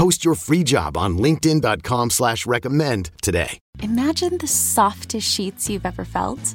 Post your free job on linkedin.com slash recommend today. Imagine the softest sheets you've ever felt.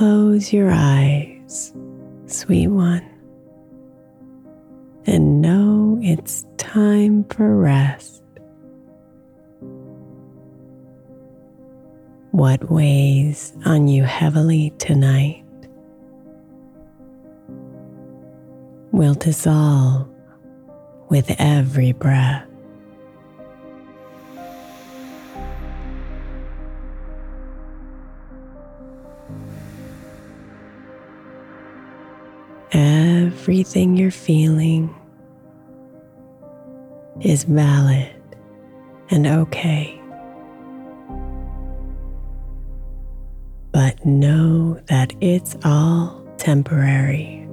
Close your eyes, sweet one, and know it's time for rest. What weighs on you heavily tonight will dissolve with every breath. Everything you're feeling is valid and okay. But know that it's all temporary.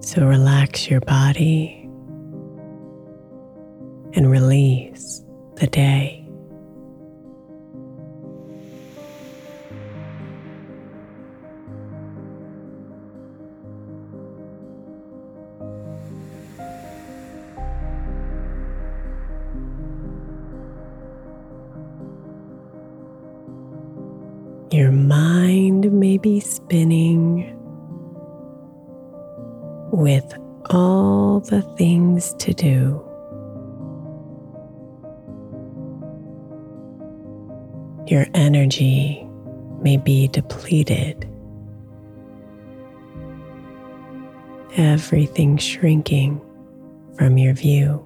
So relax your body and release the day. Your energy may be depleted. Everything shrinking from your view.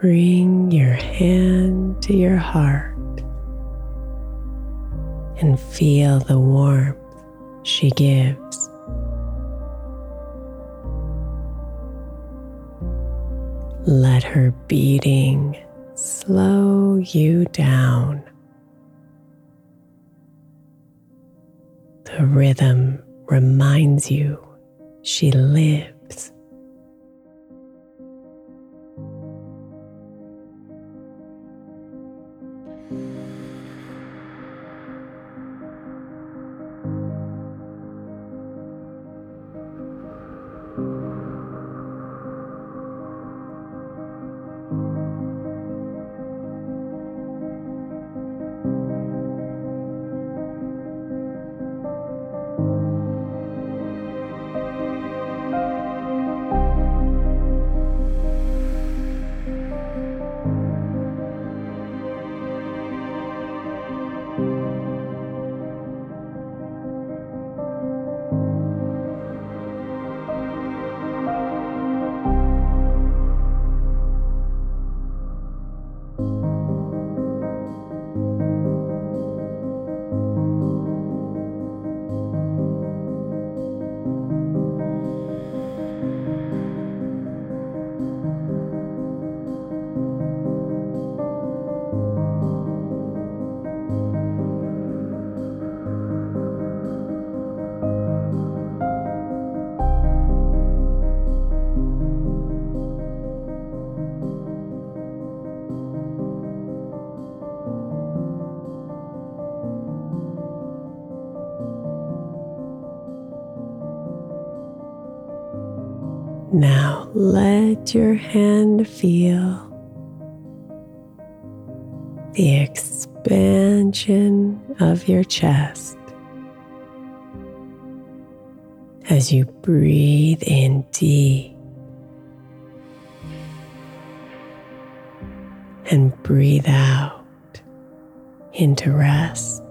bring your hand to your heart feel the warmth she gives. Let her beating slow you down. The rhythm reminds you she lives. Let your hand feel the expansion of your chest as you breathe in deep and breathe out into rest.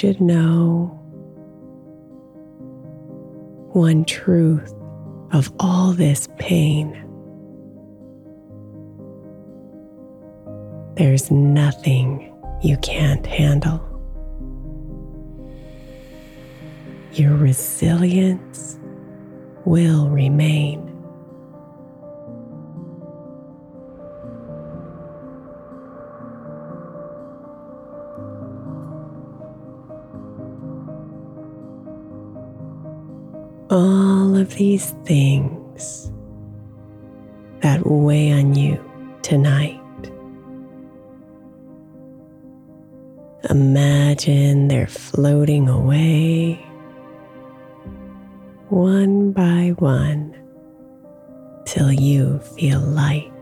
Should know. One truth of all this pain. There's nothing you can't handle. Your resilience will remain. These things that weigh on you tonight. Imagine they're floating away one by one till you feel light.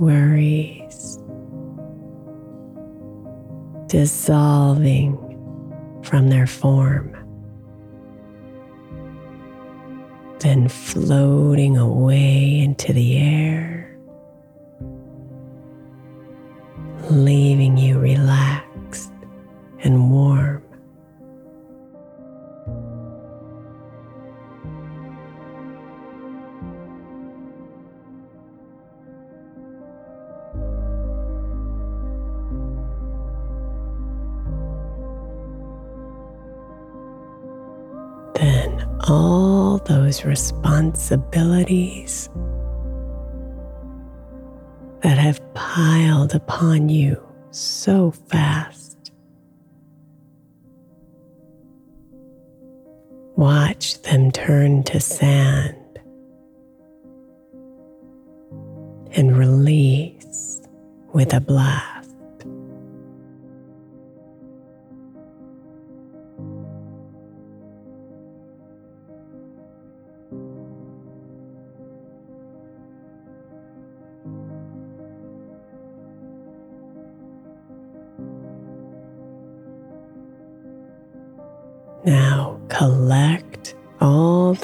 Worries dissolving from their form, then floating away into the air, leaving you relaxed responsibilities that have piled upon you so fast. Watch them turn to sand and release with a blast.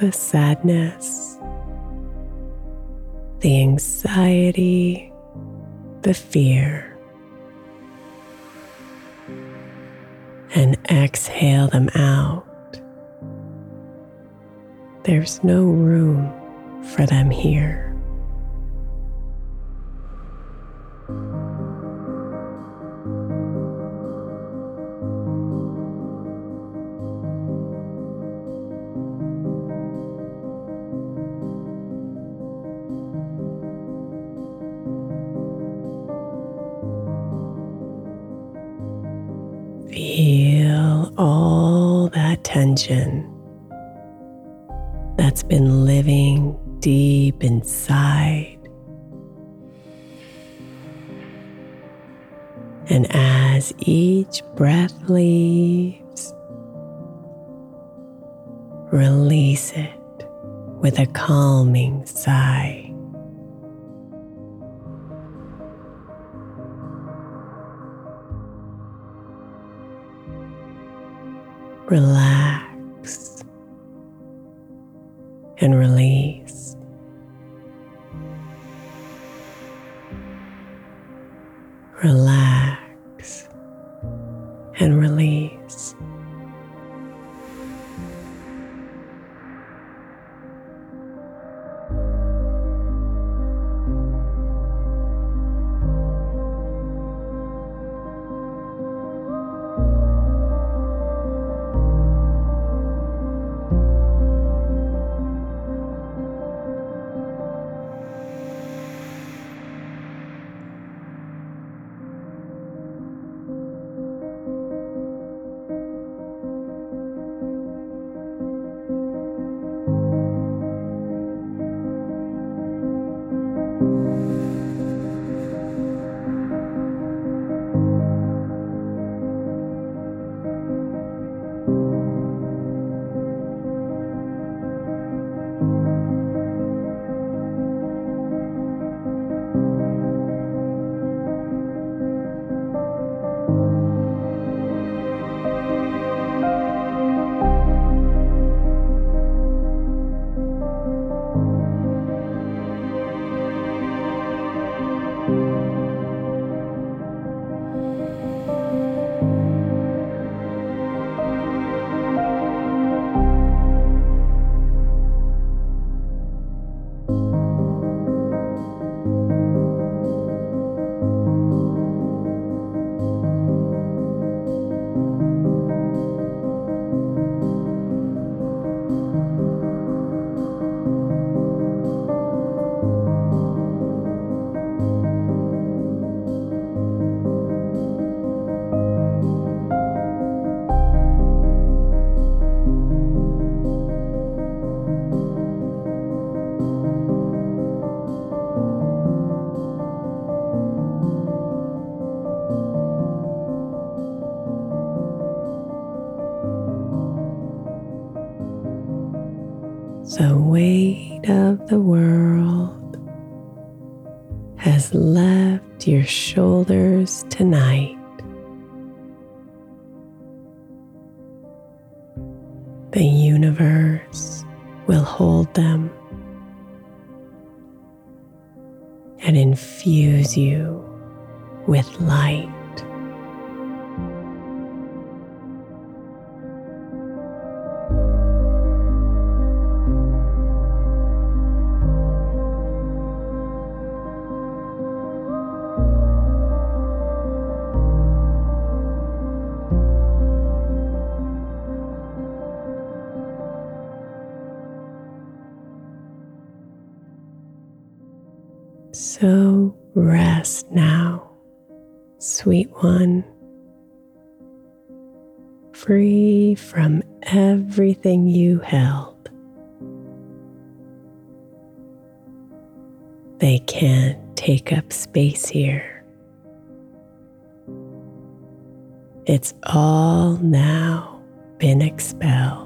The sadness, the anxiety, the fear, and exhale them out. There's no room for them here. All that tension that's been living deep inside. And as each breath leaves, release it with a calming sigh. Relax the world has left your shoulders tonight. The universe will hold them and infuse you with light. So rest now, sweet one, free from everything you held. They can't take up space here. It's all now been expelled.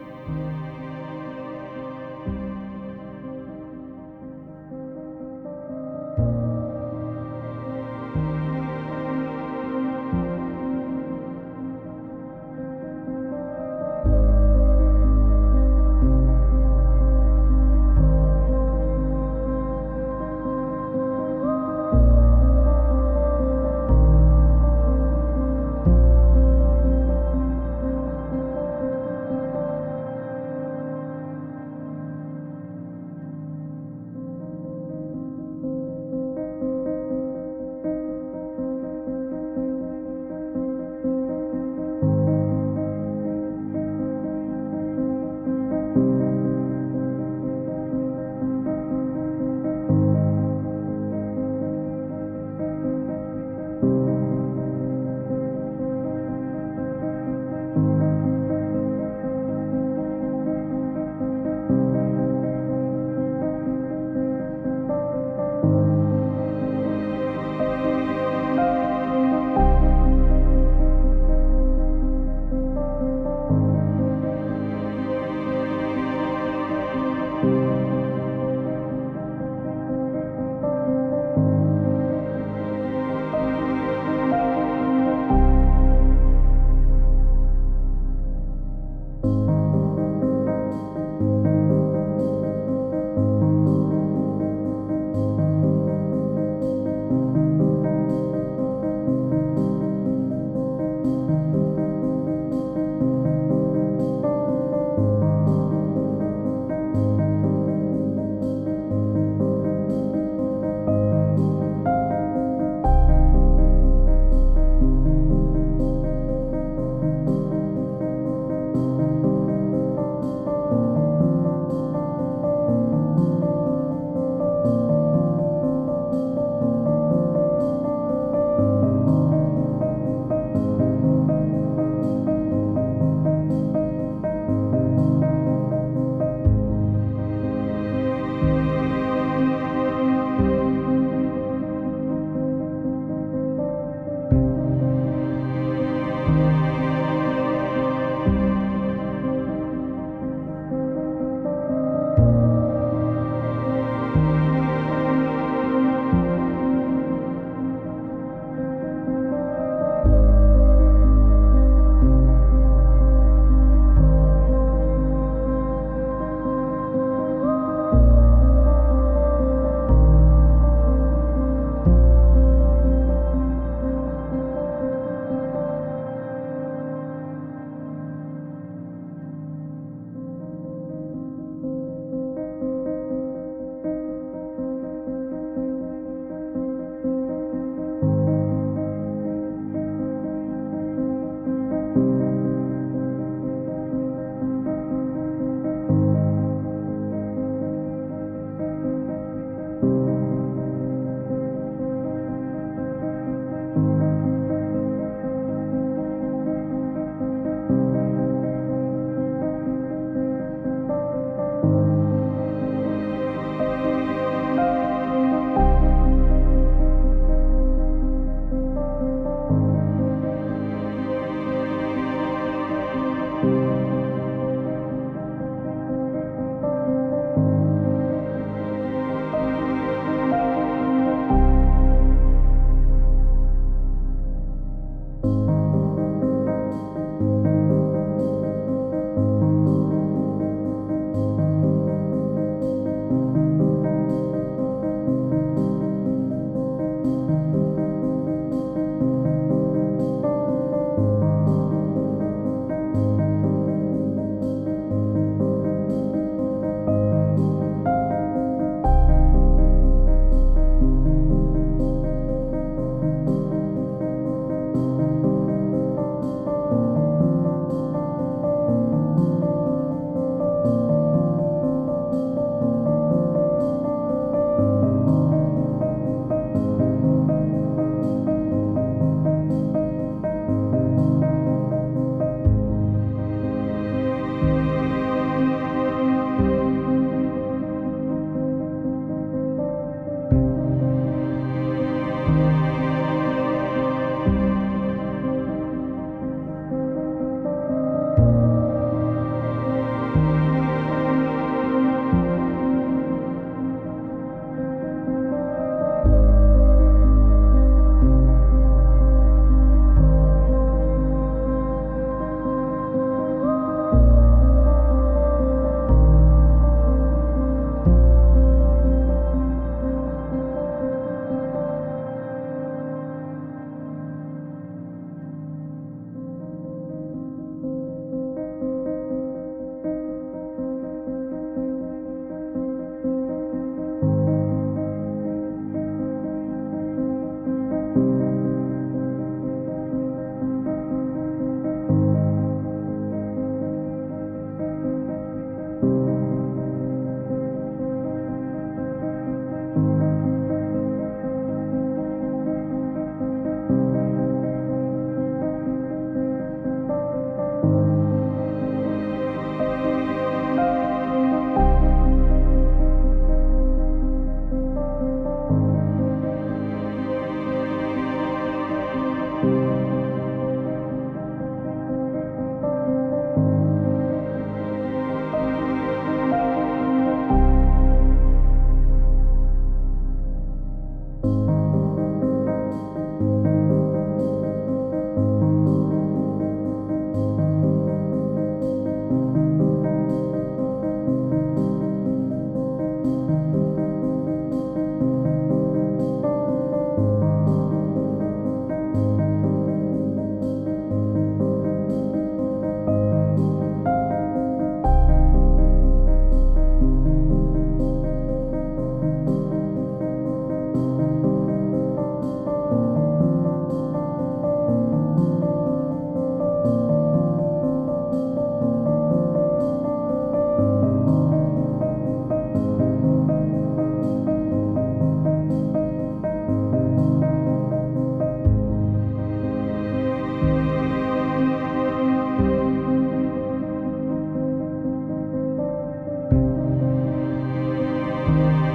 Bye.